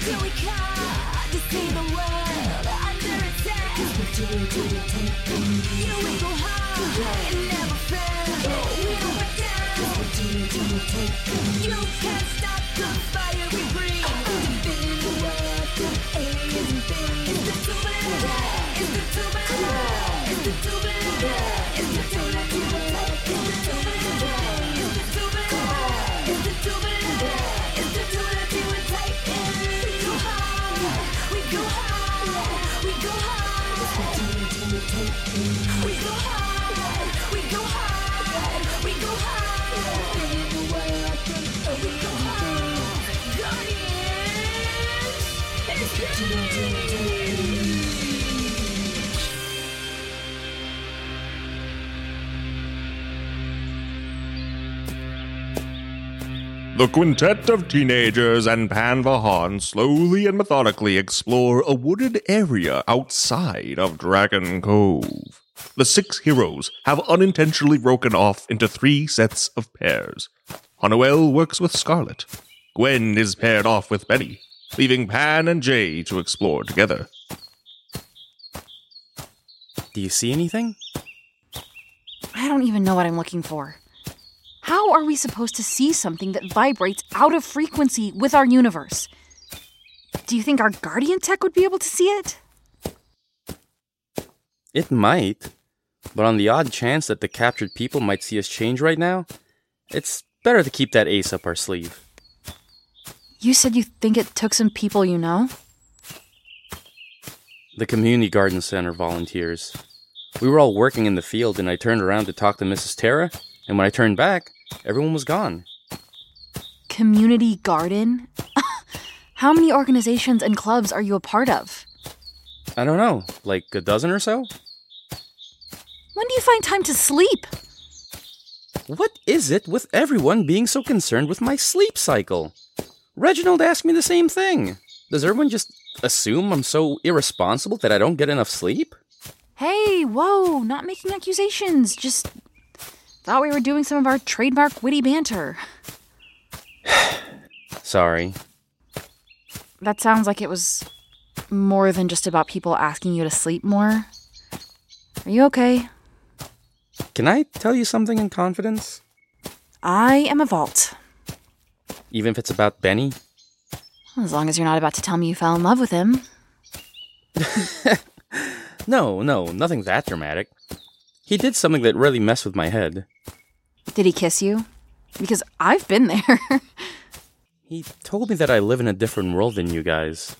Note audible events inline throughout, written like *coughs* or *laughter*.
Here we come to see the world under attack. You do, go hard and never fail. We don't down. You. You can't stop the fire we breathe. The quintet of teenagers and Pan Vahan slowly and methodically explore a wooded area outside of Dragon Cove. The six heroes have unintentionally broken off into three sets of pairs. Ha-Nuel works with Scarlett. Gwen is paired off with Benny, leaving Pan and Jai to explore together. Do you see anything? I don't even know what I'm looking for. How are we supposed to see something that vibrates out of frequency with our universe? Do you think our guardian tech would be able to see it? It might. But on the odd chance that the captured people might see us change right now, it's better to keep that ace up our sleeve. You said you think it took some people you know? The community garden center volunteers. We were all working in the field, and I turned around to talk to Mrs. Terra, and when I turned back, everyone was gone. Community garden? *laughs* How many organizations and clubs are you a part of? I don't know, like a dozen or so? When do you find time to sleep? What is it with everyone being so concerned with my sleep cycle? Reginald asked me the same thing. Does everyone just assume I'm so irresponsible that I don't get enough sleep? Hey, whoa, not making accusations. Just thought we were doing some of our trademark witty banter. *sighs* Sorry. That sounds like it was more than just about people asking you to sleep more. Are you okay? Can I tell you something in confidence? I am a vault. Even if it's about Benny? As long as you're not about to tell me you fell in love with him. *laughs* No, no, nothing that dramatic. He did something that really messed with my head. Did he kiss you? Because I've been there. *laughs* He told me that I live in a different world than you guys.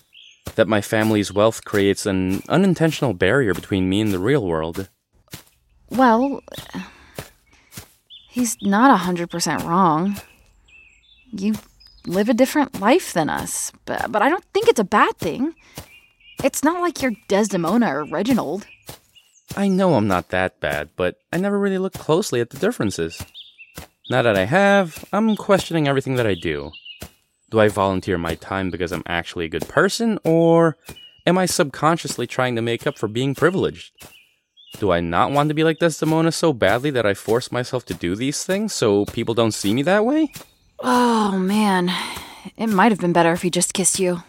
That my family's wealth creates an unintentional barrier between me and the real world. Well, he's not a 100% wrong. You live a different life than us, but, but I don't think it's a bad thing. It's not like you're Desdemona or Reginald. I know I'm not that bad, but I never really looked closely at the differences. Now that I have, I'm questioning everything that I do. Do I volunteer my time because I'm actually a good person, or am I subconsciously trying to make up for being privileged? Do I not want to be like Desdemona so badly that I force myself to do these things so people don't see me that way? Oh man, it might have been better if he just kissed you.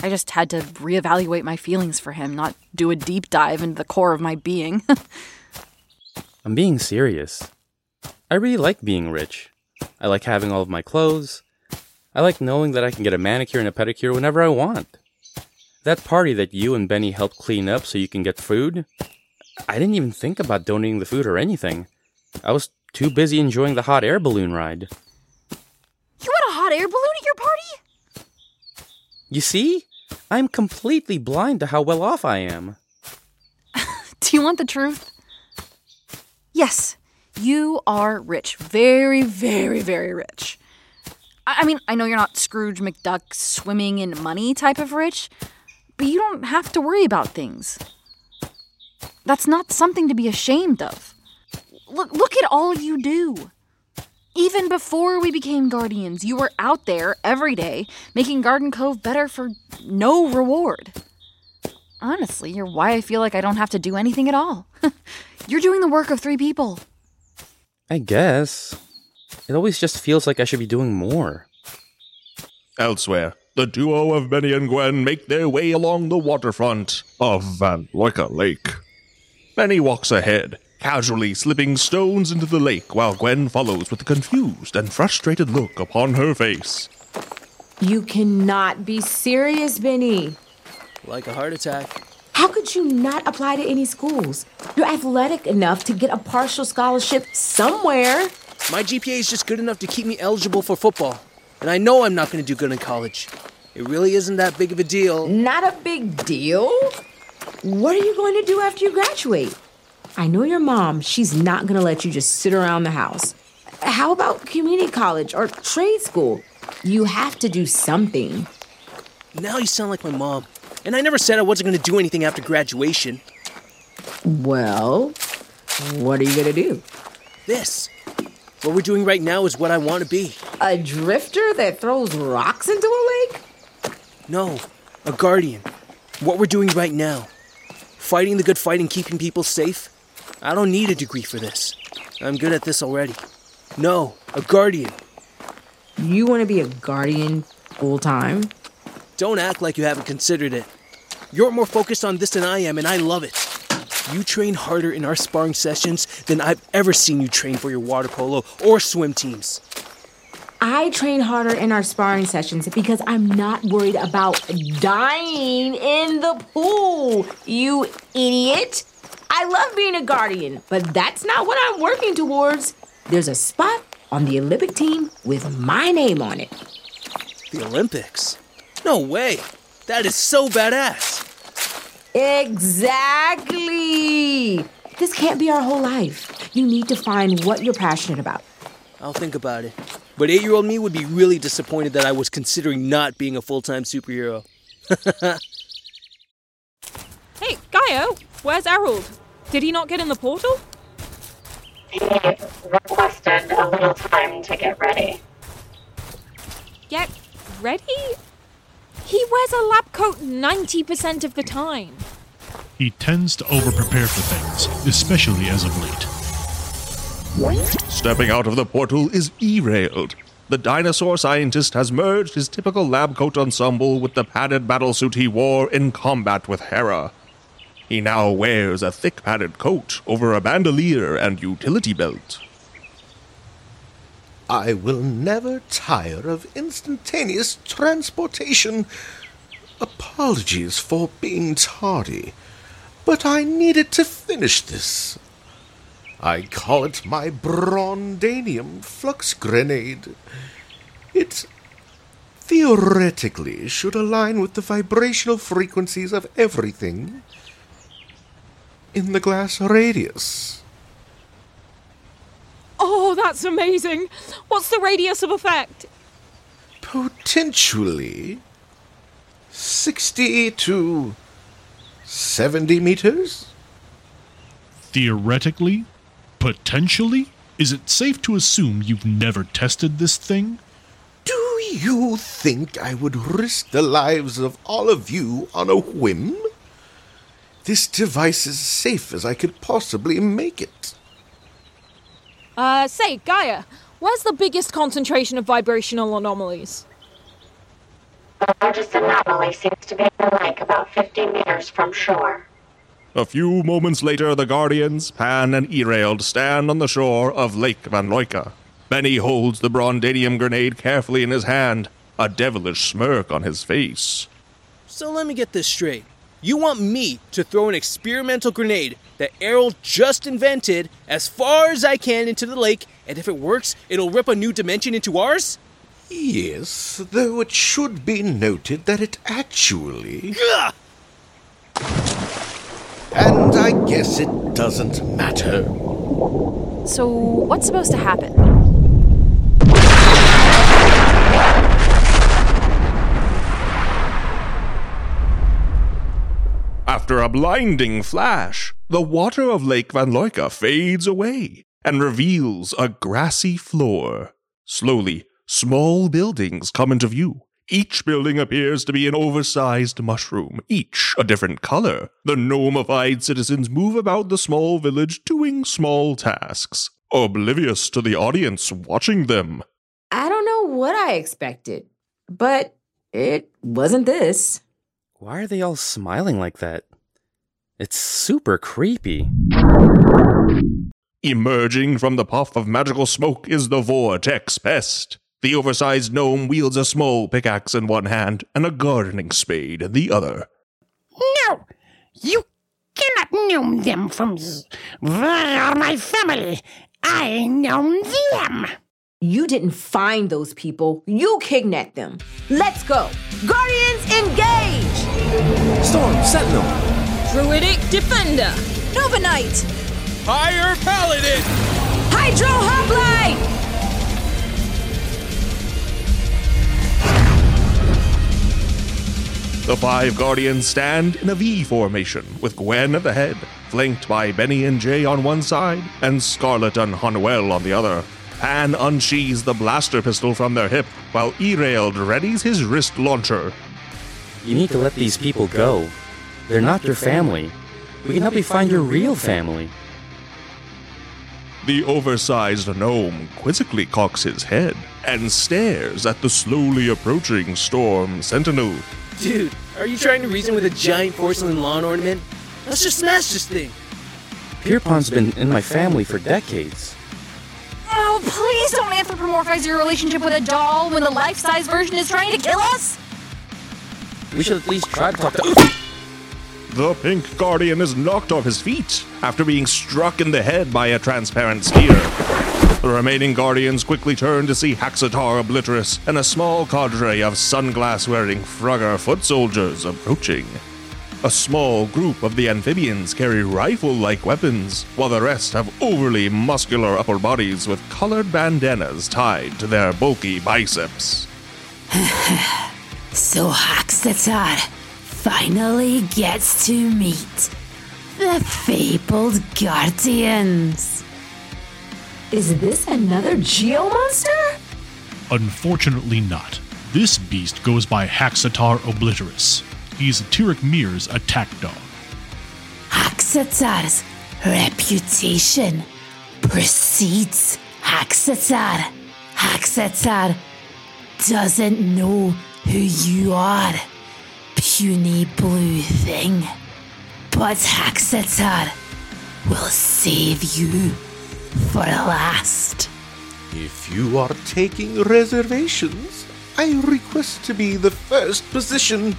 I just had to reevaluate my feelings for him, not do a deep dive into the core of my being. *laughs* I'm being serious. I really like being rich. I like having all of my clothes. I like knowing that I can get a manicure and a pedicure whenever I want. That party that you and Benny helped clean up so you can get food, I didn't even think about donating the food or anything. I was too busy enjoying the hot air balloon ride. you had a hot air balloon at your party? You see? I'm completely blind to how well off I am. *laughs* Do you want the truth? Yes, you are rich. Very, very, very rich. I I mean, I know you're not Scrooge McDuck swimming in money type of rich, but you don't have to worry about things. That's not something to be ashamed of. Look, look at all you do. Even before we became guardians, you were out there every day making Dragon Cove better for no reward. Honestly, you're why I feel like I don't have to do anything at all. *laughs* you're doing the work of three people. I guess. It always just feels like I should be doing more. Elsewhere, the duo of Benny and Gwen make their way along the waterfront of Van Loika Lake. Benny walks ahead, casually slipping stones into the lake while Gwen follows with a confused and frustrated look upon her face. You cannot be serious, Benny. Like a heart attack. How could you not apply to any schools? You're athletic enough to get a partial scholarship somewhere. My GPA is just good enough to keep me eligible for football. And I know I'm not going to do good in college. It really isn't that big of a deal. Not a big deal. What are you going to do after you graduate? I know your mom, she's not going to let you just sit around the house. How about community college or trade school? You have to do something. Now you sound like my mom. And I never said I wasn't going to do anything after graduation. Well, what are you going to do? This. What we're doing right now is what I want to be. A drifter that throws rocks into a lake? No, a guardian. What we're doing right now. Fighting the good fight and keeping people safe. I don't need a degree for this. I'm good at this already. No, a guardian. You want to be a guardian full time? Don't act like you haven't considered it. You're more focused on this than I am, and I love it. You train harder in our sparring sessions than I've ever seen you train for your water polo or swim teams. I train harder in our sparring sessions because I'm not worried about dying in the pool, you idiot. I love being a guardian, but that's not what I'm working towards. There's a spot on the Olympic team with my name on it. The Olympics? No way. That is so badass. Exactly. This can't be our whole life. You need to find what you're passionate about. I'll think about it. But eight year old me would be really disappointed that I was considering not being a full time superhero. *laughs* Hey, Gaia, where's Erald? Did he not get in the portal? He requested a little time to get ready. Get ready? He wears a lab coat 90% of the time. He tends to overprepare for things, especially as of late. Stepping out of the portal is Erald. The dinosaur scientist has merged his typical lab coat ensemble with the padded battlesuit he wore in combat with Hera. He now wears a thick padded coat over a bandolier and utility belt. I will never tire of instantaneous transportation. Apologies for being tardy, but I needed to finish this. I call it my Brondanium flux grenade. It theoretically should align with the vibrational frequencies of everything in the glass radius. Oh, that's amazing. What's the radius of effect? Potentially 60 to 70 meters? Theoretically? Potentially? Is it safe to assume you've never tested this thing? Do you think I would risk the lives of all of you on a whim? This device is as safe as I could possibly make it. Uh, say, Gaia, where's the biggest concentration of vibrational anomalies? The largest anomaly seems to be in the lake about 50 meters from shore. A few moments later, the Guardians, Pan and Erald, stand on the shore of Lake Van Loika. Benny holds the Brondanium grenade carefully in his hand, a devilish smirk on his face. So let me get this straight. You want me to throw an experimental grenade that Erald just invented as far as I can into the lake, and if it works, it'll rip a new dimension into ours? Yes, though it should be noted that it actually. Ugh! And I guess it doesn't matter. So, what's supposed to happen? After a blinding flash, the water of Lake Van Loika fades away and reveals a grassy floor. Slowly, small buildings come into view. Each building appears to be an oversized mushroom, each a different color. The gnomified citizens move about the small village doing small tasks, oblivious to the audience watching them. I don't know what I expected, but It wasn't this. Why are they all smiling like that? It's super creepy. Emerging from the puff of magical smoke is the Vortex Pest. The oversized gnome wields a small pickaxe in one hand and a gardening spade in the other. No, you cannot gnome them from z- they are my family. I gnome them. You didn't find those people. You kidnapped them. Let's go. Guardians, engage! Storm, Sentinel! Druidic Defender. Nova Knight! Fire Paladin! Hydro Hoplite! The five guardians stand in a V formation, with Gwen at the head, flanked by Benny and Jai on one side, and Scarlett and Ha-Nuel on the other. Pan unsheathes the blaster pistol from their hip, while Erald readies his wrist launcher. You need to let these people go. They're not your family. We can help you find your real family. The oversized gnome quizzically cocks his head and stares at the slowly approaching Storm Sentinel. Dude, are you trying to reason with a giant porcelain lawn ornament? Let's just smash this thing. Pierpont's been in my family for decades. Oh, please don't anthropomorphize your relationship with a doll when the life size version is trying to kill us! We should at least try to talk to. *laughs* The pink guardian is knocked off his feet after being struck in the head by a transparent sphere. The remaining guardians quickly turn to see Haxatar Obliterus and a small cadre of sunglass wearing Frogger foot soldiers approaching. A small group of the amphibians carry rifle like weapons, while the rest have overly muscular upper bodies with colored bandanas tied to their bulky biceps. *laughs* So Haxatar finally gets to meet the fabled Guardians. Is this another Geo monster? Unfortunately not. This beast goes by Haxatar Obliterus. He's Tirich Mir's attack dog. Haxatar's reputation precedes Haxatar. Haxatar doesn't know who you are, puny blue thing. But Haxatar will save you for last. If you are taking reservations, I request to be the first position.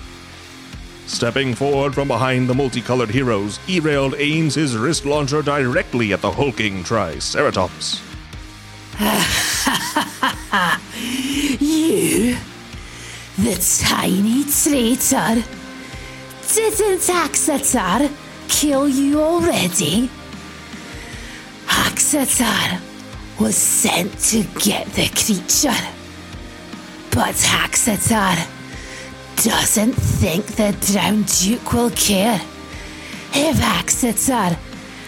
Stepping forward from behind the multicolored heroes, Erald aims his wrist launcher directly at the hulking Triceratops. *laughs* You, the tiny traitor, didn't Haxatar kill you already? Haxatar was sent to get the creature. But Haxatar doesn't think the drowned Duke will care. If Haxatar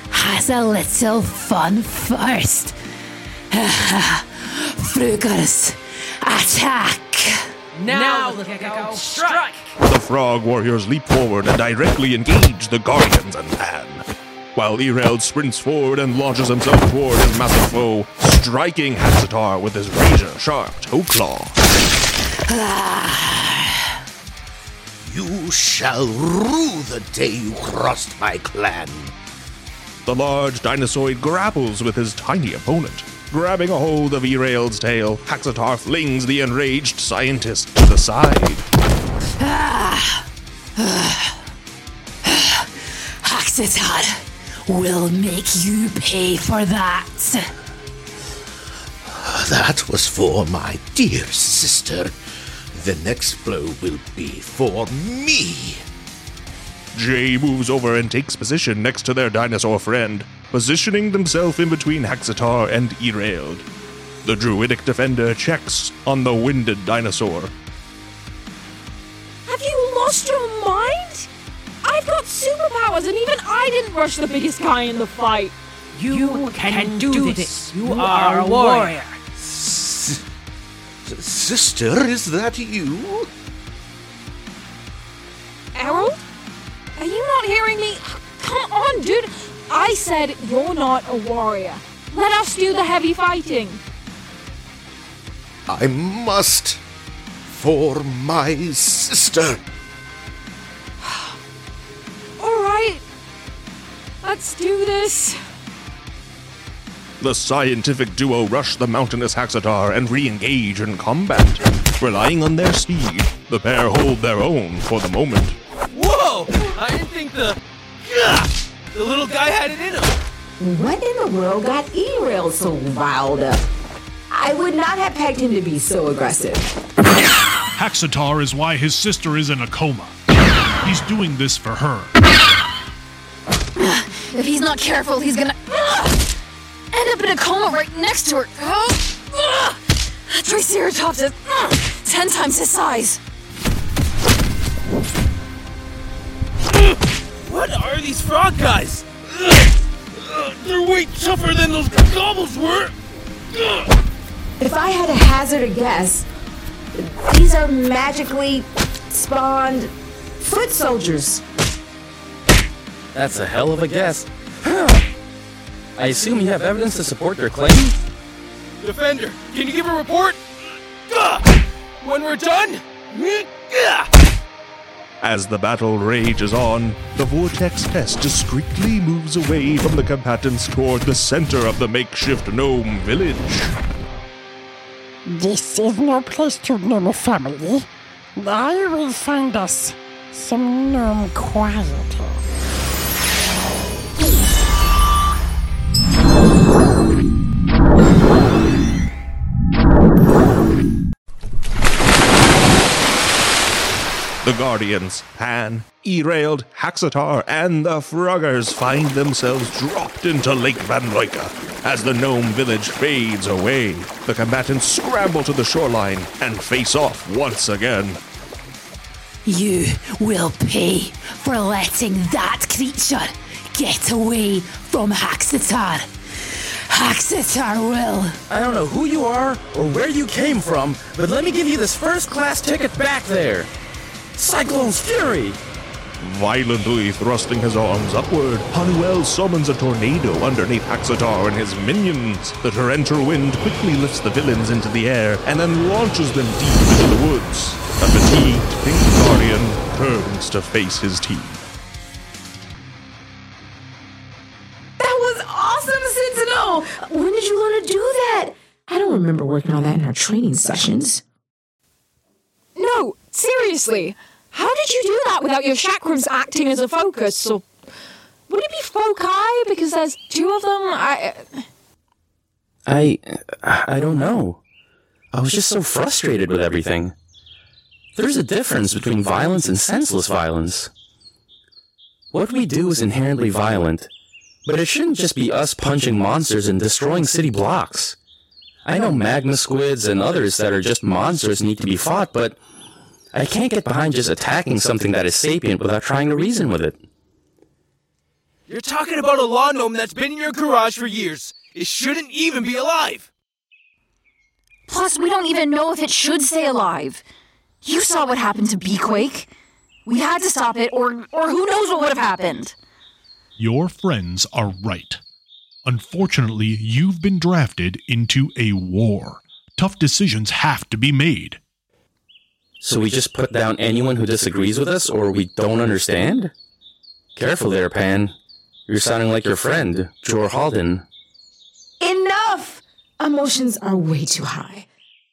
has a little fun first. *laughs* Frugers, attack! Now, look at go, strike! The frog warriors leap forward and directly engage the guardians and Pan. While Erald sprints forward and launches himself toward his massive foe, striking Haxatar with his razor sharp toe claw. You shall rue the day you crossed my clan. The large dinosaur grapples with his tiny opponent. Grabbing a hold of Erald's tail, Haxatar flings the enraged scientist to the side. Ah. Ah. Ah. Haxatar will make you pay for that. That was for my dear sister. The next blow will be for me. Jai moves over and takes position next to their dinosaur friend, positioning themselves in between Haxatar and Erald. The druidic defender checks on the winded dinosaur. Have you lost your mind? Superpowers, and even I didn't rush the biggest guy in the fight. You, can, do, this. You are a warrior. S- sister, is that you? Erald? Are you not hearing me? Come on, dude. I said you're not a warrior. Let us do the heavy fighting. I must. for my sister. Let's do this. The scientific duo rush the mountainous Haxatar and re engage in combat. Relying on their speed, the pair hold their own for the moment. Whoa! I didn't think the. Gah! The little guy had it in him. What in the world got Erald so riled up? I would not have pegged him to be so aggressive. Haxatar is why his sister is in a coma. He's doing this for her. If he's not careful, he's gonna end up in a coma right next to her. Ugh! Ugh! Triceratops is ten times his size. What are these frog guys? Ugh! Ugh, They're way tougher than those gobbles were. If I had to hazard a guess, these are magically spawned foot soldiers. That's a hell of a guess. *sighs* I assume you have evidence to support their claim? Defender, can you give a report? *sighs* When we're done? *sighs* As the battle rages on, the Vortex Pest discreetly moves away from the combatants toward the center of the makeshift gnome village. This is no place to gnome a family. I will find us some gnome quiet. The Guardians, Pan, Erald, Haxatar, and the Froggers find themselves dropped into Lake Van Loika. As the gnome village fades away, the combatants scramble to the shoreline and face off once again. You will pay for letting that creature get away from Haxatar. Haxatar will. I don't know who you are or where you came from, but let me give you this first class ticket back there. Cyclone's Fury! Violently thrusting his arms upward, Ha-Nuel summons a tornado underneath Haxatar and his minions. The torrential wind quickly lifts the villains into the air and then launches them deep into the woods. A fatigued Pink Guardian turns to face his team. That was awesome, Sentinel! When did you learn to do that? I don't remember working on that in our training sessions. No, seriously. How did you do that without your chakrams acting as a focus? Or would it be foci because there's two of them? I. I. I don't know. I was just so frustrated with everything. There's a difference between violence and senseless violence. What we do is inherently violent, but it shouldn't just be us punching monsters and destroying city blocks. I know magma squids and others that are just monsters need to be fought, but I can't get behind just attacking something that is sapient without trying to reason with it. You're talking about a law gnome that's been in your garage for years. It shouldn't even be alive. Plus, we don't even know if it should stay alive. You saw what happened to Beaquake. We had to stop it, or or who knows what would have happened. Your friends are right. Unfortunately, you've been drafted into a war. Tough decisions have to be made. So we just put down anyone who disagrees with us or we don't understand? Careful there, Pan. You're sounding like your friend, Jor Halden. Enough! Emotions are way too high.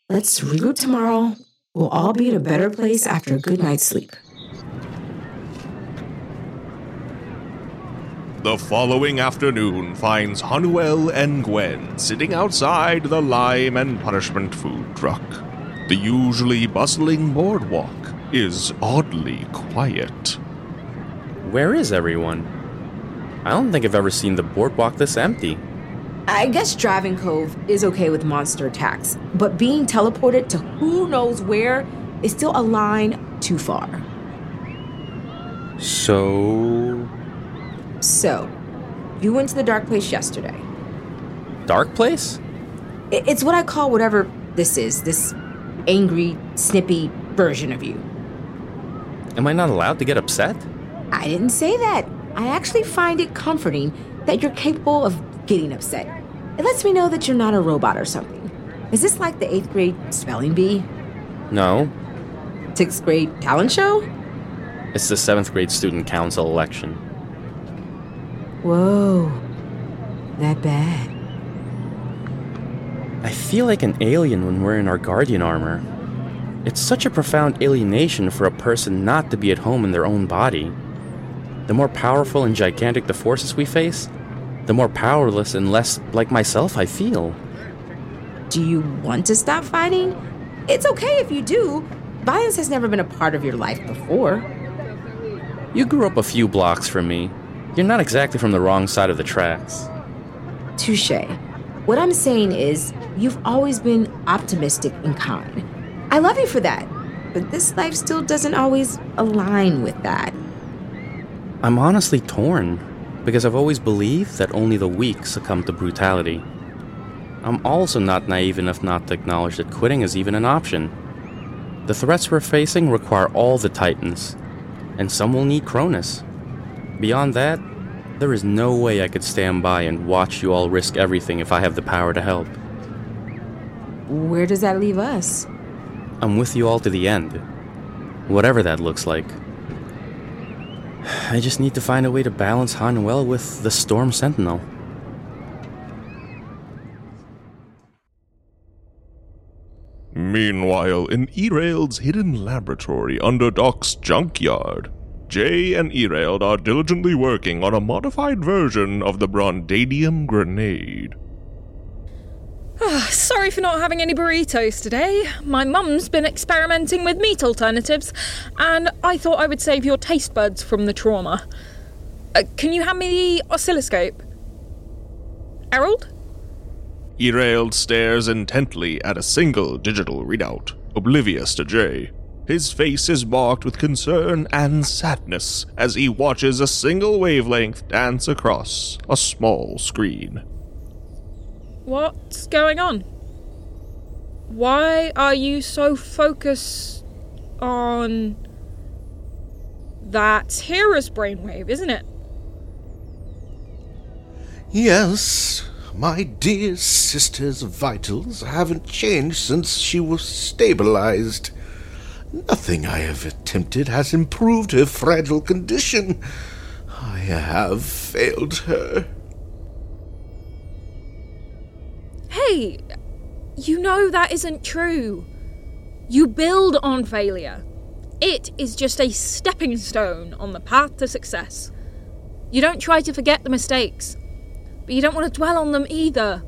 Let's regroup tomorrow. We'll all be in a better place after a good night's sleep. The following afternoon finds Ha-Nuel and Gwen sitting outside the Lime and Punishment food truck. The usually bustling boardwalk is oddly quiet. Where is everyone? I don't think I've ever seen the boardwalk this empty. I guess Dragon Cove is okay with monster attacks, but being teleported to who knows where is still a line too far. So. So, you went to the dark place yesterday. Dark place? It's what I call whatever this is this angry, snippy version of you. Am I not allowed to get upset? I didn't say that. I actually find it comforting that you're capable of getting upset. It lets me know that you're not a robot or something. Is this like the eighth grade spelling bee? No. sixth grade talent show? It's the seventh grade student council election. Whoa. That bad. I feel like an alien when we're in our guardian armor. It's such a profound alienation for a person not to be at home in their own body. The more powerful and gigantic the forces we face, the more powerless and less like myself I feel. Do you want to stop fighting? It's okay if you do. Violence has never been a part of your life before. You grew up a few blocks from me. You're not exactly from the wrong side of the tracks. Touche. What I'm saying is, you've always been optimistic and kind. I love you for that, but this life still doesn't always align with that. I'm honestly torn because I've always believed that only the weak succumb to brutality. I'm also not naive enough not to acknowledge that quitting is even an option. The threats we're facing require all the Titans, and some will need Cronus. Beyond that, there is no way I could stand by and watch you all risk everything if I have the power to help. Where does that leave us? I'm with you all to the end, whatever that looks like. I just need to find a way to balance Ha-Nuel with the Storm Sentinel. Meanwhile, in Erald's hidden laboratory under Doc's junkyard, Jai and Erald are diligently working on a modified version of the Brondanium grenade. Sorry for not having any burritos today. My mum's been experimenting with meat alternatives, and I thought I would save your taste buds from the trauma. Uh, can you hand me the oscilloscope? Erald? Erald stares intently at a single digital readout, oblivious to Jai. His face is marked with concern and sadness as he watches a single wavelength dance across a small screen. What's going on? Why are you so focused on. That's Hera's brainwave, isn't it? Yes, my dear sister's vitals haven't changed since she was stabilized. Nothing I have attempted has improved her fragile condition. I have failed her. Hey, you know that isn't true. You build on failure. It is just a stepping stone on the path to success. You don't try to forget the mistakes, but you don't want to dwell on them either.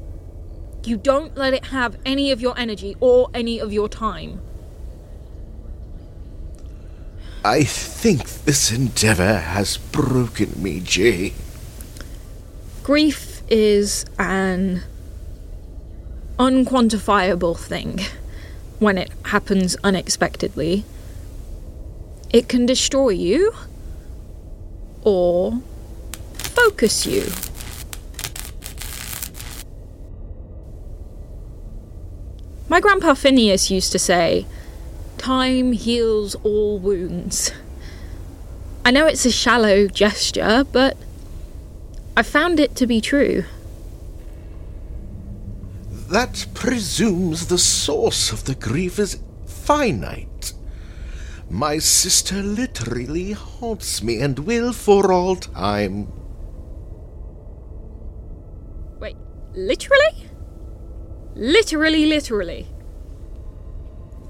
You don't let it have any of your energy or any of your time. I think this endeavor has broken me, Jai. Grief is an unquantifiable thing when it happens unexpectedly. It can destroy you or focus you. My grandpa Phineas used to say, Time heals all wounds. I know it's a shallow gesture, but I found it to be true. That presumes the source of the grief is finite. My sister literally haunts me and will for all time. Wait, literally? Literally, literally.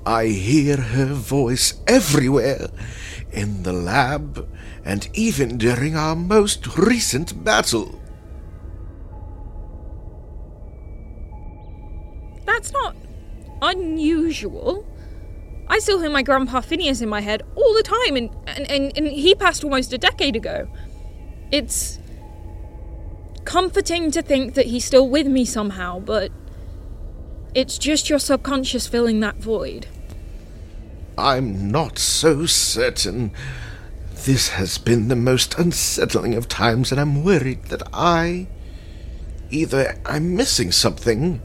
I hear her voice everywhere in the lab and even during our most recent battle. That's not unusual. I still hear my grandpa Phineas in my head all the time, and, and, and, and he passed almost a decade ago. It's comforting to think that he's still with me somehow, but it's just your subconscious filling that void. I'm not so certain. This has been the most unsettling of times, and I'm worried that I. Either I'm missing something,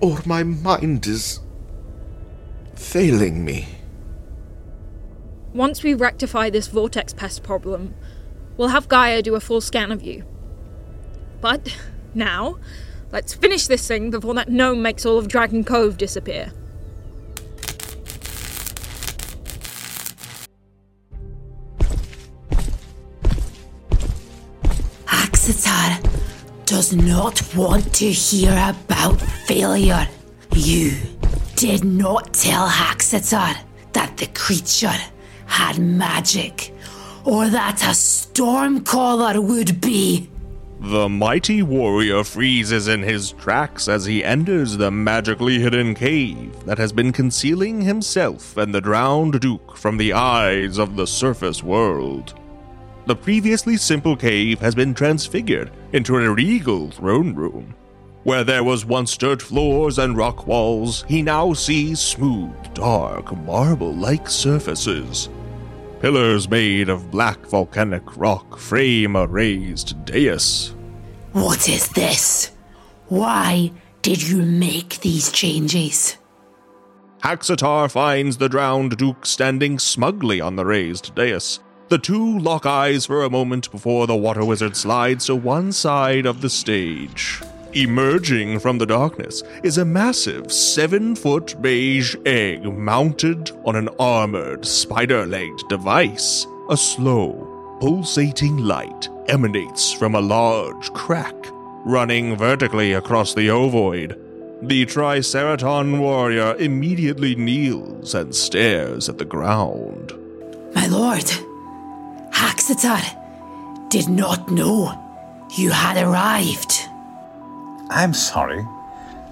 or my mind is. failing me. Once we rectify this vortex pest problem, we'll have Gaia do a full scan of you. But now, let's finish this thing before that gnome makes all of Dragon Cove disappear. Does not want to hear about failure. You did not tell Haxatar that the creature had magic, or that a stormcaller would be. The mighty warrior freezes in his tracks as he enters the magically hidden cave that has been concealing himself and the drowned Duke from the eyes of the surface world. The previously simple cave has been transfigured into a regal throne room. Where there was once dirt floors and rock walls, he now sees smooth, dark, marble like surfaces. Pillars made of black volcanic rock frame a raised dais. What is this? Why did you make these changes? Haxatar finds the drowned Duke standing smugly on the raised dais. The two lock eyes for a moment before the water wizard slides to one side of the stage. Emerging from the darkness is a massive seven foot beige egg mounted on an armored, spider legged device. A slow, pulsating light emanates from a large crack running vertically across the ovoid. The Triceraton warrior immediately kneels and stares at the ground. My lord, Haxatar did not know you had arrived. I'm sorry.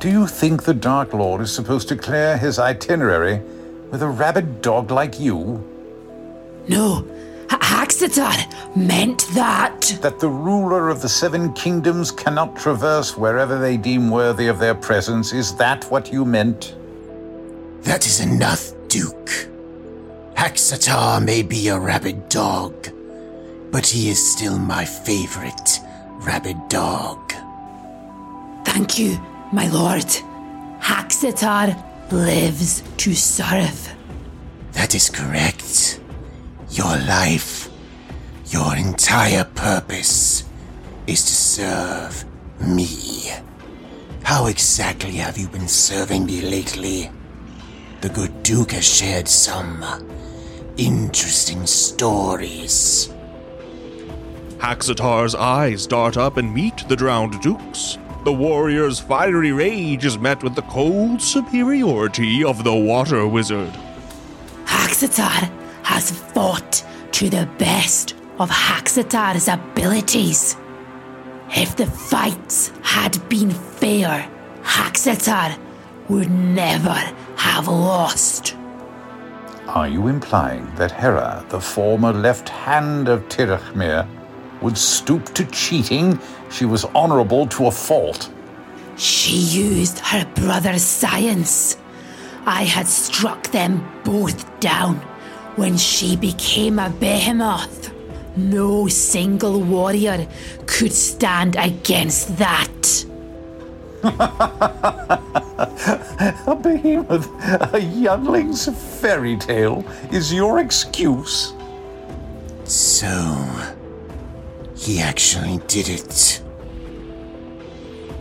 Do you think the Dark Lord is supposed to clear his itinerary with a rabid dog like you? No, H- Haxatar meant that. That the ruler of the Seven Kingdoms cannot traverse wherever they deem worthy of their presence? Is that what you meant? That is enough, Duke. Haxatar may be a rabid dog, but he is still my favorite rabid dog. Thank you, my lord. Haxatar lives to serve. That is correct. Your life, your entire purpose is to serve me. How exactly have you been serving me lately? The good Duke has shared some interesting stories. Haxatar's eyes dart up and meet the drowned Duke's. The warrior's fiery rage is met with the cold superiority of the water wizard. Haxatar has fought to the best of Haxatar's abilities. If the fights had been fair, Haxatar would never have lost. Are you implying that Hera, the former left hand of Tirich Mir, would stoop to cheating? She was honorable to a fault. She used her brother's science. I had struck them both down when she became a behemoth. No single warrior could stand against that. *laughs* a behemoth, a youngling's fairy tale, is your excuse. So, he actually did it.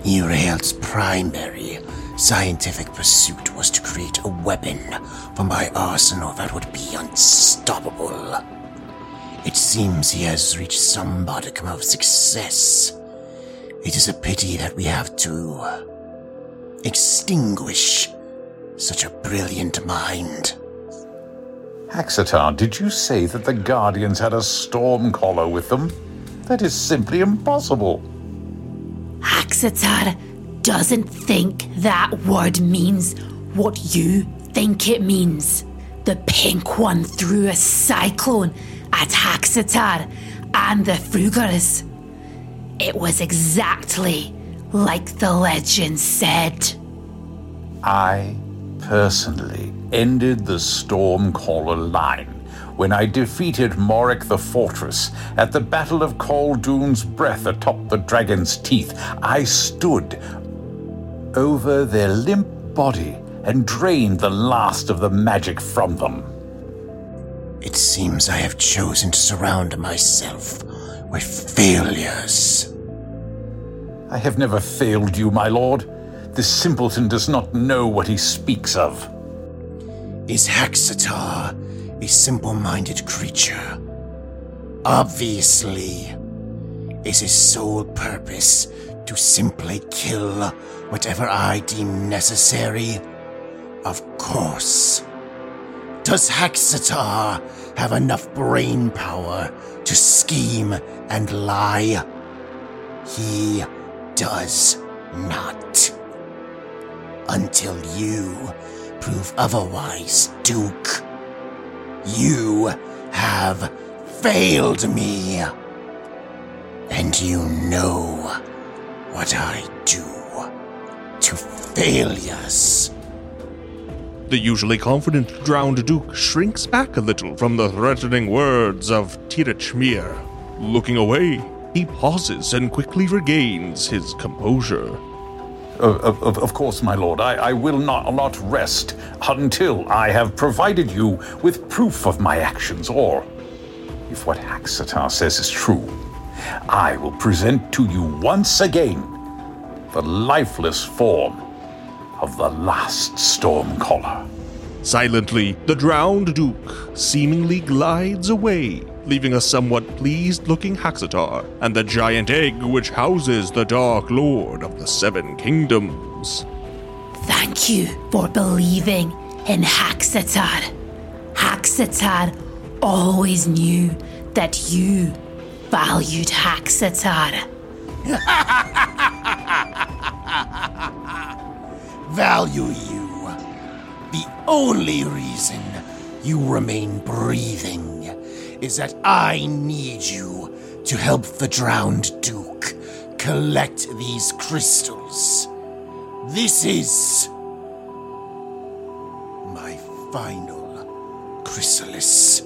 Erald's primary scientific pursuit was to create a weapon for my arsenal that would be unstoppable. It seems he has reached some modicum of success. It is a pity that we have to extinguish such a brilliant mind. Haxatar, did you say that the Guardians had a stormcaller with them? That is simply impossible. Haxatar doesn't think that word means what you think it means. The pink one threw a cyclone at Haxatar and the Frugars. It was exactly like the legend said. I personally ended the Stormcaller line when I defeated Morik the Fortress at the Battle of Khaldun's Breath atop the dragon's teeth. I stood over their limp body and drained the last of the magic from them. It seems I have chosen to surround myself with failures. I have never failed you, my lord. This simpleton does not know what he speaks of. Is Haxatar a simple minded creature? Obviously. Is his sole purpose to simply kill whatever I deem necessary? Of course. Does Haxatar have enough brain power to scheme and lie? He does not. Until you prove otherwise, Duke. You have failed me. And you know what I do to failures. The usually confident drowned Duke shrinks back a little from the threatening words of Tirich Mir. Looking away, he pauses and quickly regains his composure. Of, of, of course, my lord, I, I will not, not rest until I have provided you with proof of my actions, or, if what Haxatar says is true, I will present to you once again the lifeless form of the last Stormcaller. Silently, the drowned Duke seemingly glides away, leaving a somewhat pleased looking Haxatar and the giant egg which houses the Dark Lord of the Seven Kingdoms. Thank you for believing in Haxatar. Haxatar always knew that you valued Haxatar. *laughs* Value you. The only reason you remain breathing is that I need you to help the drowned Duke collect these crystals. This is my final chrysalis.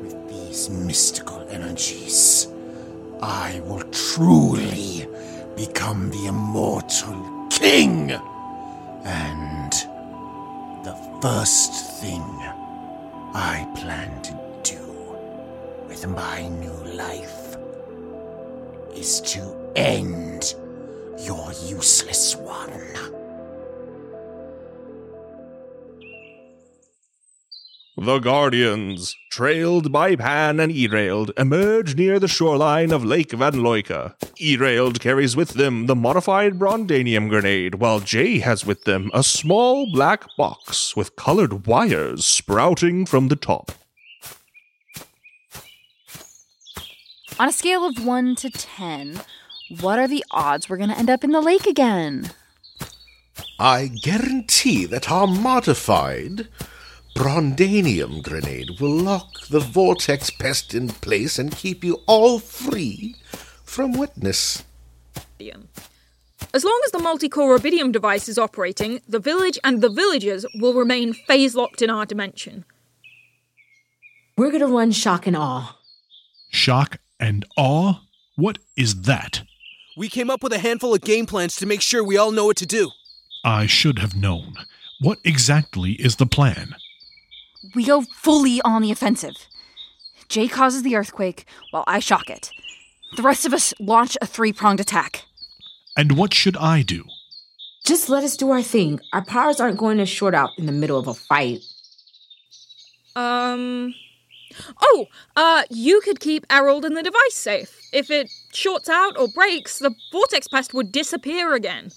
With these mystical energies, I will truly become the immortal king. And the first thing I plan to with my new life is to end your useless one. The Guardians, trailed by Pan and Erald, emerge near the shoreline of Lake Van Loika. Erald carries with them the modified Brondanium grenade, while Jai has with them a small black box with colored wires sprouting from the top. On a scale of 1 to 10, what are the odds we're going to end up in the lake again? I guarantee that our modified Brondanium grenade will lock the vortex pest in place and keep you all free from witness. As long as the multi-core rubidium device is operating, the village and the villagers will remain phase locked in our dimension. We're gonna run shock and awe. Shock and awe? What is that? We came up with a handful of game plans to make sure we all know what to do. I should have known. What exactly is the plan? We go fully on the offensive. Jai causes the earthquake while I shock it. The rest of us launch a three pronged attack. And what should I do? Just let us do our thing. Our powers aren't going to short out in the middle of a fight. Um. Oh, uh, you could keep Erald and the device safe. If it shorts out or breaks, the vortex pest would disappear again.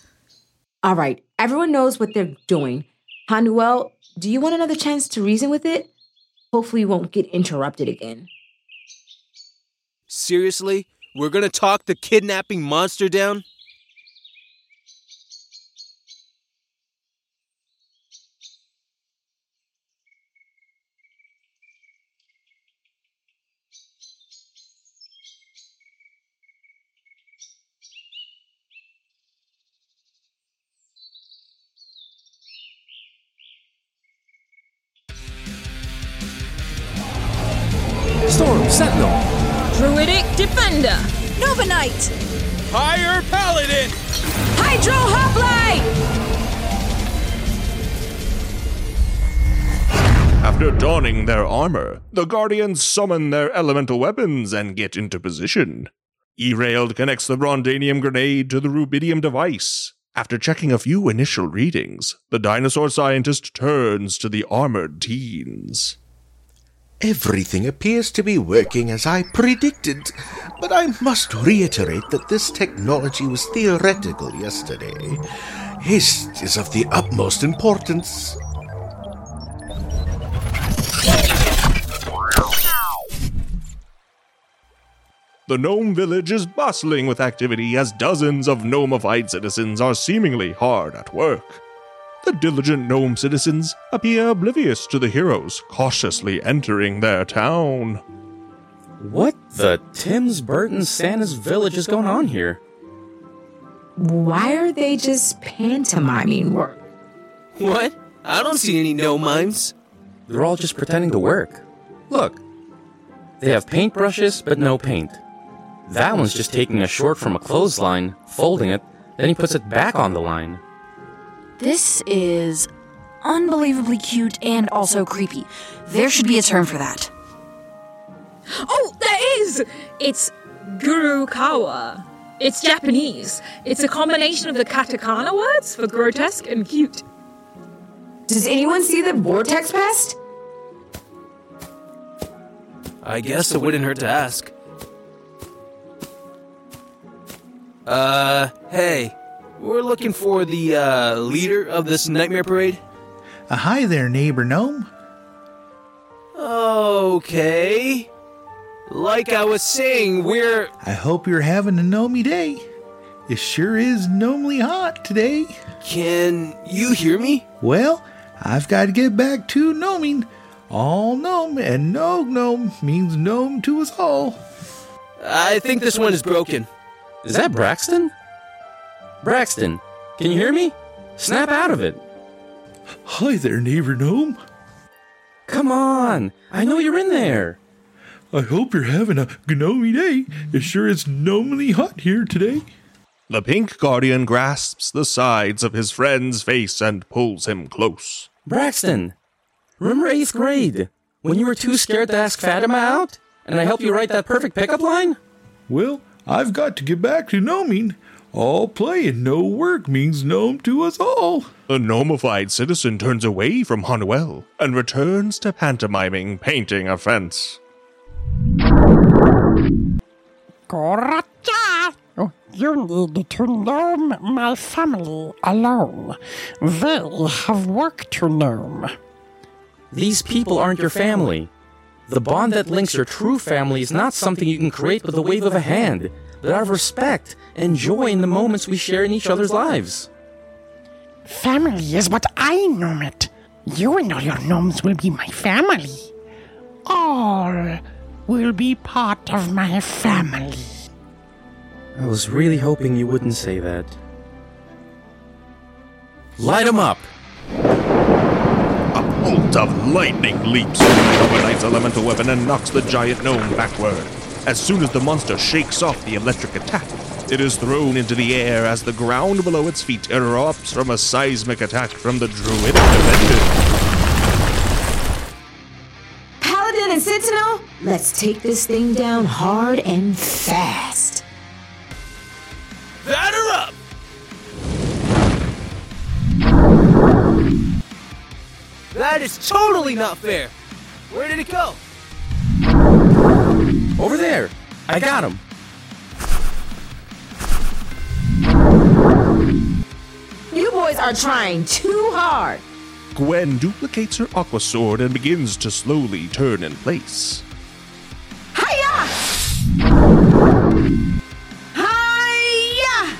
All right, everyone knows what they're doing. Ha-Nuel, do you want another chance to reason with it? Hopefully, you won't get interrupted again. Seriously? We're gonna talk the kidnapping monster down? Sentinel. Druidic Defender. Nova Knight. Fire Paladin. Hydro Hoplite. After donning their armor, the Guardians summon their elemental weapons and get into position. Erald connects the Brondanium grenade to the Rubidium device. After checking a few initial readings, the dinosaur scientist turns to the armored teens. Everything appears to be working as I predicted, but I must reiterate that this technology was theoretical yesterday. Haste is of the utmost importance. The gnome village is bustling with activity as dozens of gnomified citizens are seemingly hard at work. The diligent gnome citizens appear oblivious to the heroes cautiously entering their town. What the Tim's Burton Santa's village is going on here? Why are they just pantomiming work? What? I don't see any no mimes. They're all just pretending to work. Look, they have paintbrushes, but no paint. That one's just taking a short from a clothesline, folding it, then he puts it back on the line. This is unbelievably cute and also creepy. There should be a term for that. Oh, there is! It's Gurukawa. It's Japanese. It's a combination of the katakana words for grotesque and cute. Does anyone see the vortex pest? I guess it wouldn't hurt to ask. Uh, hey, we're looking for the uh, leader of this nightmare parade. Uh, hi there, neighbor gnome. Okay. Like I was saying, we're. I hope you're having a gnomey day. It sure is gnomely hot today. Can you hear me? Well, I've got to get back to gnoming. All gnome and no gnome means gnome to us all. I think this one is broken. Is that Braxton? Braxton, can you hear me? Snap out of it. Hi there, neighbor gnome. Come on, I know you're in there. I hope you're having a gnomey day. It sure is gnomely hot here today. The pink guardian grasps the sides of his friend's face and pulls him close. Braxton, remember eighth grade when you were too scared to ask Fatima out, and I helped you write that perfect pickup line? Well, I've got to get back to gnoming. All play and no work means gnome to us all. The gnomified citizen turns away from Ha-Nuel and returns to pantomiming painting a fence. Coracha! Oh, you need to gnome my family alone. They have work to gnome. These people aren't your family. The bond that links your true family is not something you can create with the wave of a hand, but out of respect and joy in the moments we share in each other's lives. Family is what I gnome it. You and all your gnomes will be my family. All will be part of my family. I was really hoping you wouldn't say that. Light 'em up! A bolt of lightning leaps from the Nova Knight's elemental weapon and knocks the giant gnome backward. As soon as the monster shakes off the electric attack, it is thrown into the air as the ground below its feet erupts from a seismic attack from the druid defender. Paladin and Sentinel, let's take this thing down hard and fast. Batter up! That is totally not fair. Where did it go? Over there! I got him! You boys are trying too hard. Gwen duplicates her aqua sword and begins to slowly turn in place. Hiya! Hiya!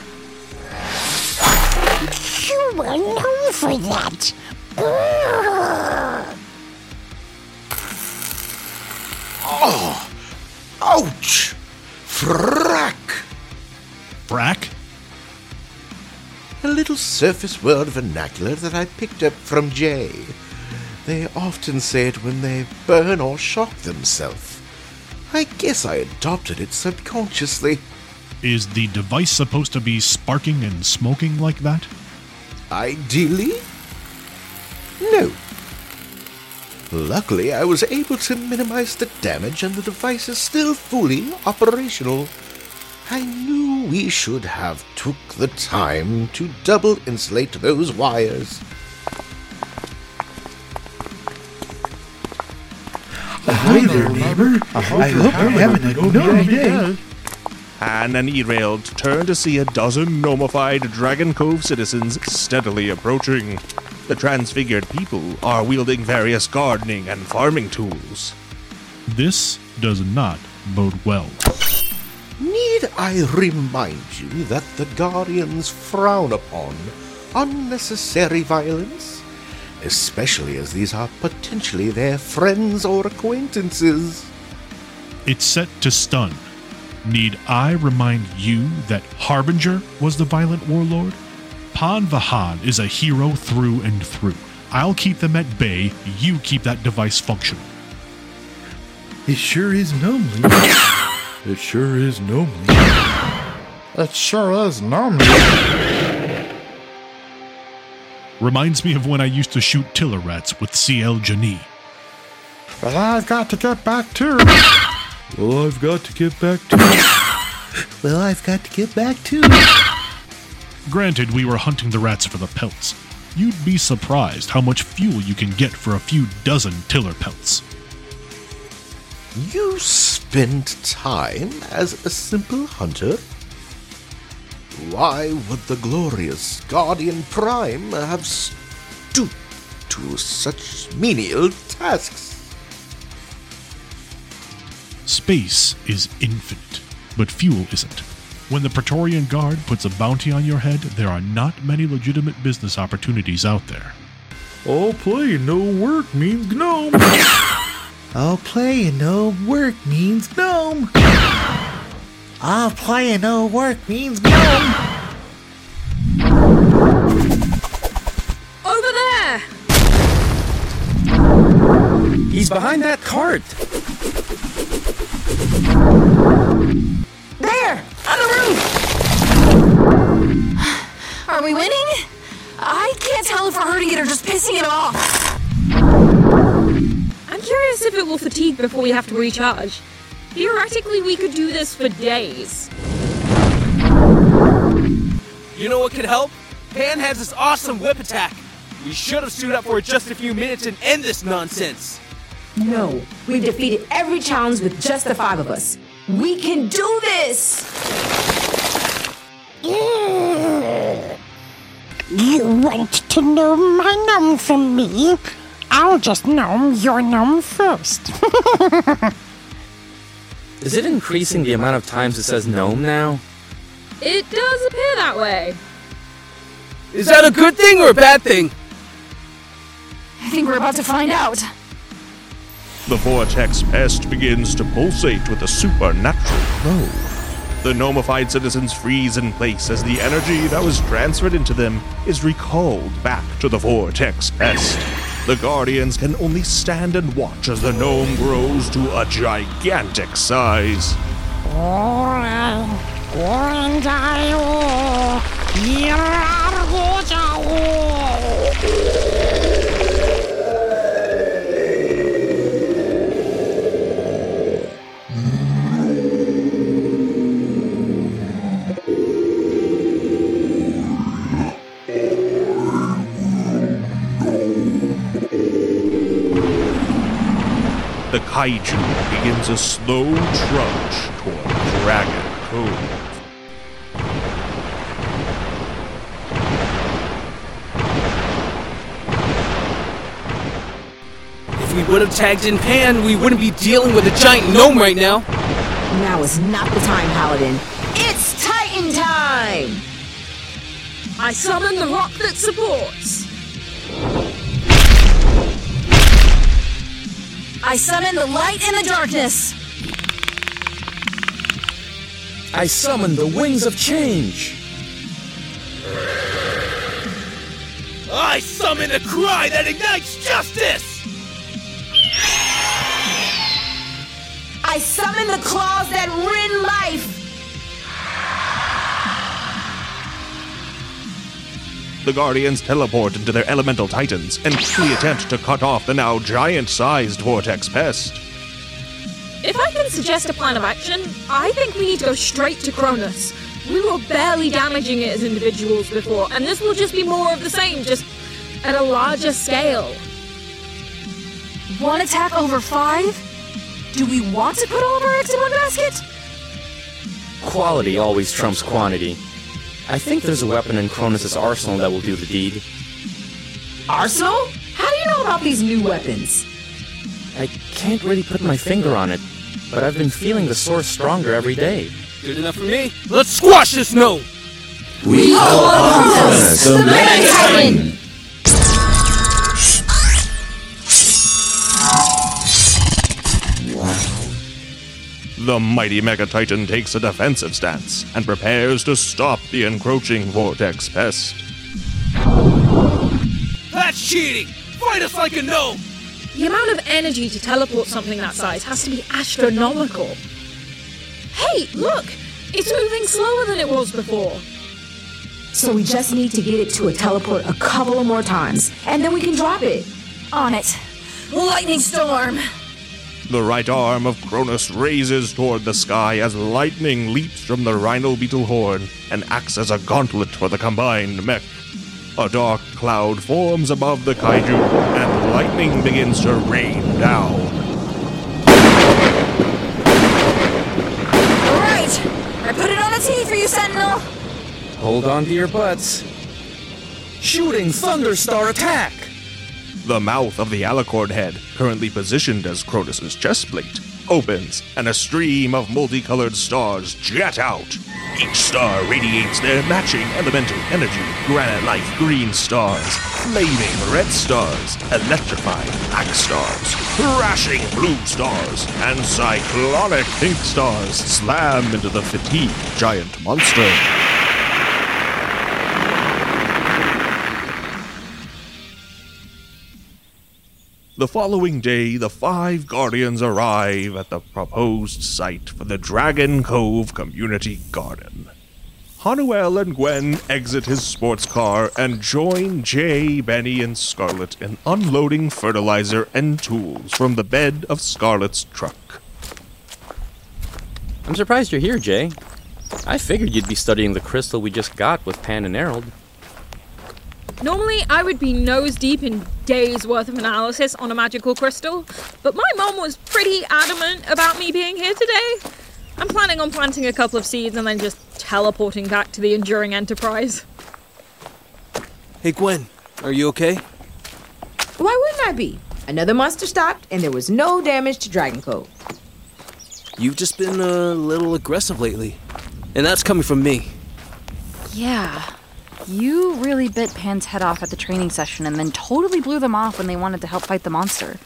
You were known for that. Oh! Ouch! Frack! Frack? A little surface world vernacular that I picked up from Jai. They often say it when they burn or shock themselves. I guess I adopted it subconsciously. Is the device supposed to be sparking and smoking like that? Ideally? No. Luckily, I was able to minimize the damage and the device is still fully operational. I knew we should have took the time to double insulate those wires. Hi there, neighbor. I hope you're having a gnomy day. Han and Erald turn to see a dozen gnomified Dragon Cove citizens steadily approaching. The transfigured people are wielding various gardening and farming tools. This does not bode well. Need I remind you that the Guardians frown upon unnecessary violence? Especially as these are potentially their friends or acquaintances. It's set to stun. Need I remind you that Harbinger was the violent warlord? Pan Vahan is a hero through and through. I'll keep them at bay, you keep that device functional. It sure is gnomely. It sure is gnomely. It sure is gnomely. Reminds me of when I used to shoot tiller rats with CL Janie. But I've got to get back to. Well, I've got to get back to. well, I've got to get back to. Granted, we were hunting the rats for the pelts. You'd be surprised how much fuel you can get for a few dozen tiller pelts. You spent time as a simple hunter? Why would the glorious Guardian Prime have stooped to such menial tasks? Space is infinite, but fuel isn't. When the Praetorian Guard puts a bounty on your head, there are not many legitimate business opportunities out there. All play and *coughs* no work means gnome. All play and no work means gnome. All play and no work means gnome. Over there! He's behind that cart. Are we winning? I can't tell if we're hurting it or just pissing it off. I'm curious if it will fatigue before we have to recharge. Theoretically, we could do this for days. You know what could help? Pan has this awesome whip attack. We should have stood up for just a few minutes and end this nonsense. No, we've defeated every challenge with just the five of us. We can do this! You want to know my gnome from me? I'll just gnome your gnome first. *laughs* Is it increasing the amount of times it says gnome now? It does appear that way. Is that a good thing or a bad thing? I think we're about to find out. The vortex pest begins to pulsate with a supernatural flow. The gnomified citizens freeze in place as the energy that was transferred into them is recalled back to the vortex pest. The guardians can only stand and watch as the gnome grows to a gigantic size. Kaiju begins a slow trudge toward Dragon Cove. If we would have tagged in Pan, we wouldn't be dealing with a giant gnome right now. Now is not the time, Paladin. It's Titan time! I summon the rock that supports. I summon the light in the darkness. I summon the wings of change. I summon a cry that ignites justice! I summon the claws that rend life! The Guardians teleport into their elemental titans and quickly attempt to cut off the now giant sized vortex pest. If I can suggest a plan of action, I think we need to go straight to Cronus. We were barely damaging it as individuals before, and this will just be more of the same, just at a larger scale. One attack over five? Do we want to put all of our eggs in one basket? Quality always trumps quantity. I think there's a weapon in Cronus' arsenal that will do the deed. Arsenal? How do you know about these new weapons? I can't really put my finger on it, but I've been feeling the source stronger every day. Good enough for me. Let's squash this no! We are Cronus, the Mega The mighty Mega Titan takes a defensive stance and prepares to stop the encroaching vortex pest. That's cheating! Fight us like a gnome! The amount of energy to teleport something that size has to be astronomical. Hey, look! It's moving slower than it was before. So we just need to get it to a teleport a couple of more times, and then we can drop it. On it. Lightning storm! The right arm of Cronus raises toward the sky as lightning leaps from the rhino beetle horn and acts as a gauntlet for the combined mech. A dark cloud forms above the kaiju, and lightning begins to rain down. Alright! I put it on a T for you, Sentinel! Hold on to your butts. Shooting Thunderstar attack! The mouth of the alicorn head, currently positioned as Cronus's chest plate, opens, and a stream of multicolored stars jet out. Each star radiates their matching elemental energy granite life green stars, flaming red stars, electrifying black stars, thrashing blue stars, and cyclonic pink stars slam into the fatigued giant monster. The following day, the five Guardians arrive at the proposed site for the Dragon Cove Community Garden. Ha-Nuel and Gwen exit his sports car and join Jai, Benny, and Scarlett in unloading fertilizer and tools from the bed of Scarlett's truck. I'm surprised you're here, Jai. I figured you'd be studying the crystal we just got with Pan and Erald. Normally, I would be nose deep in days worth of analysis on a magical crystal, but my mom was pretty adamant about me being here today. I'm planning on planting a couple of seeds and then just teleporting back to the Enduring Enterprise. Hey, Gwen, are you okay? Why wouldn't I be? Another monster stopped, and there was no damage to Dragon Cove. You've just been a little aggressive lately. And that's coming from me. Yeah. You really bit Pan's head off at the training session and then totally blew them off when they wanted to help fight the monster.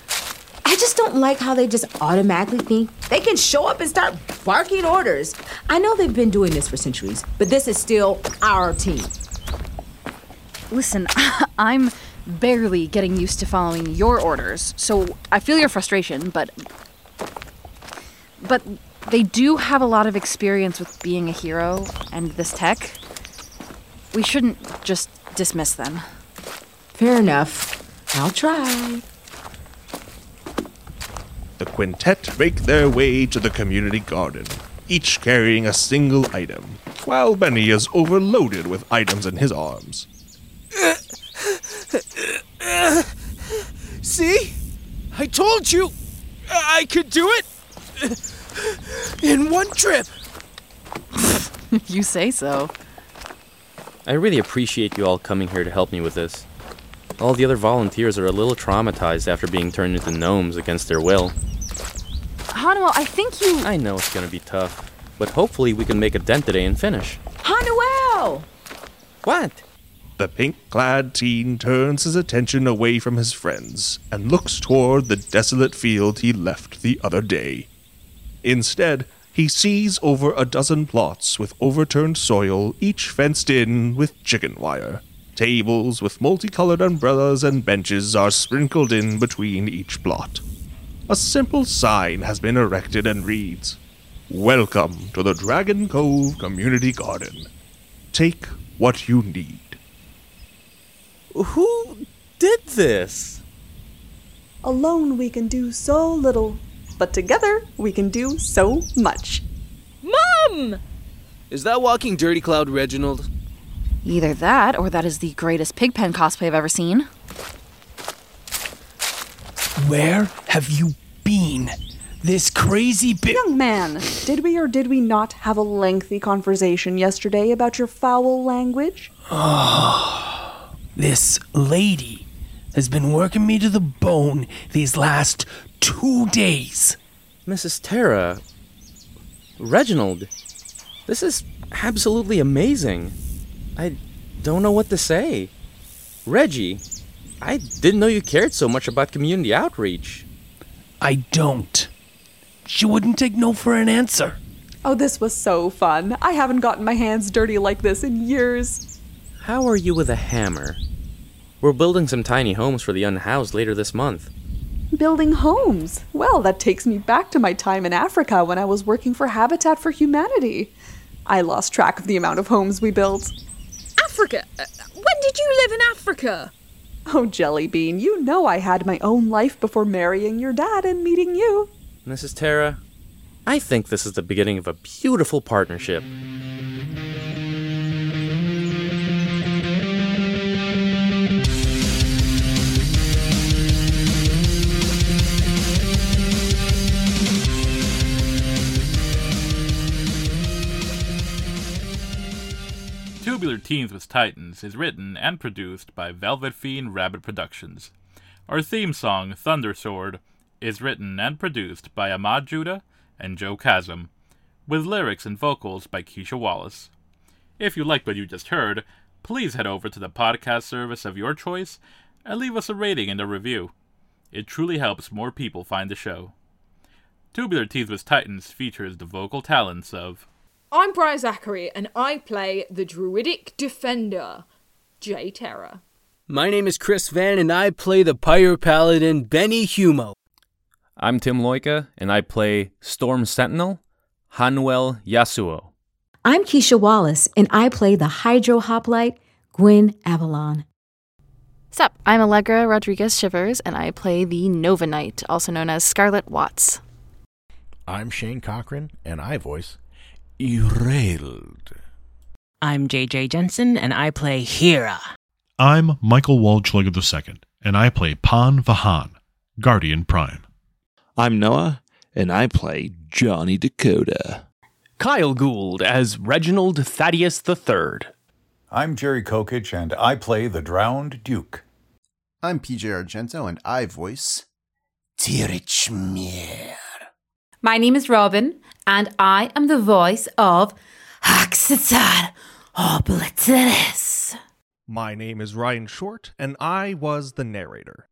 I just don't like how they just automatically think they can show up and start barking orders. I know they've been doing this for centuries, but this is still our team. Listen, *laughs* I'm barely getting used to following your orders, so I feel your frustration, but. But they do have a lot of experience with being a hero and this tech. We shouldn't just dismiss them. Fair enough. I'll try. The quintet make their way to the community garden, each carrying a single item, while Benny is overloaded with items in his arms. *laughs* See? I told you I could do it in one trip. *laughs* you say so. I really appreciate you all coming here to help me with this. All the other volunteers are a little traumatized after being turned into gnomes against their will. Ha-Nuel, I think you. I know it's gonna be tough, but hopefully we can make a dent today and finish. Ha-Nuel! What? The pink clad teen turns his attention away from his friends and looks toward the desolate field he left the other day. Instead, he sees over a dozen plots with overturned soil, each fenced in with chicken wire. Tables with multicolored umbrellas and benches are sprinkled in between each plot. A simple sign has been erected and reads Welcome to the Dragon Cove Community Garden. Take what you need. Who did this? Alone we can do so little, but together we can do so much. Mom! Is that walking Dirty Cloud Reginald? Either that, or that is the greatest Pigpen cosplay I've ever seen. Where have you been? This crazy bi- Young man, did we or did we not have a lengthy conversation yesterday about your foul language? Ah, this lady has been working me to the bone these last two days. Mrs. Terra. Reginald. This is absolutely amazing. I don't know what to say. Reggie, I didn't know you cared so much about community outreach. I don't. She wouldn't take no for an answer. Oh, this was so fun. I haven't gotten my hands dirty like this in years. How are you with a hammer? We're building some tiny homes for the unhoused later this month. Building homes. Well, that takes me back to my time in Africa when I was working for Habitat for Humanity. I lost track of the amount of homes we built. Africa? Uh, When did you live in Africa? Oh, Jellybean, you know I had my own life before marrying your dad and meeting you. Mrs. Terra, I think this is the beginning of a beautiful partnership. Tubular Teens with Titans is written and produced by Velvet Fiend Rabbit Productions. Our theme song, Thunder Sword, is written and produced by Ahmed Joudah and Joe Khasm, with lyrics and vocals by Keisha Wallace. If you liked what you just heard, please head over to the podcast service of your choice and leave us a rating and a review. It truly helps more people find the show. Tubular Teeth with Titans features the vocal talents of I'm Briar Zachary, and I play the Druidic Defender, Jai Terra. My name is Chris Van, and I play the Pyro Paladin Benny Humo. I'm Tim Loika, and I play Storm Sentinel, Ha-Nuel Yasao. I'm Keisha Wallace, and I play the Hydro Hoplite, Gwen Avalon. Sup, I'm Allegra Rodriguez Shivers, and I play the Nova Knight, also known as Scarlett Watts. I'm Shane Cochran, and I voice Erald. I'm JJ Jensen, and I play Hera. I'm Michael Waldschlager II, and I play Pan Vahan, Guardian Prime. I'm Noah, and I play Johnny Dakota. Kyle Gould as Reginald Thaddeus III. I'm Jerry Kokich, and I play the Drowned Duke. I'm PJ Argento, and I voice Tirich Mir. My name is Robin, and I am the voice of Haxatar Obiterus. My name is Ryan Short, and I was the narrator.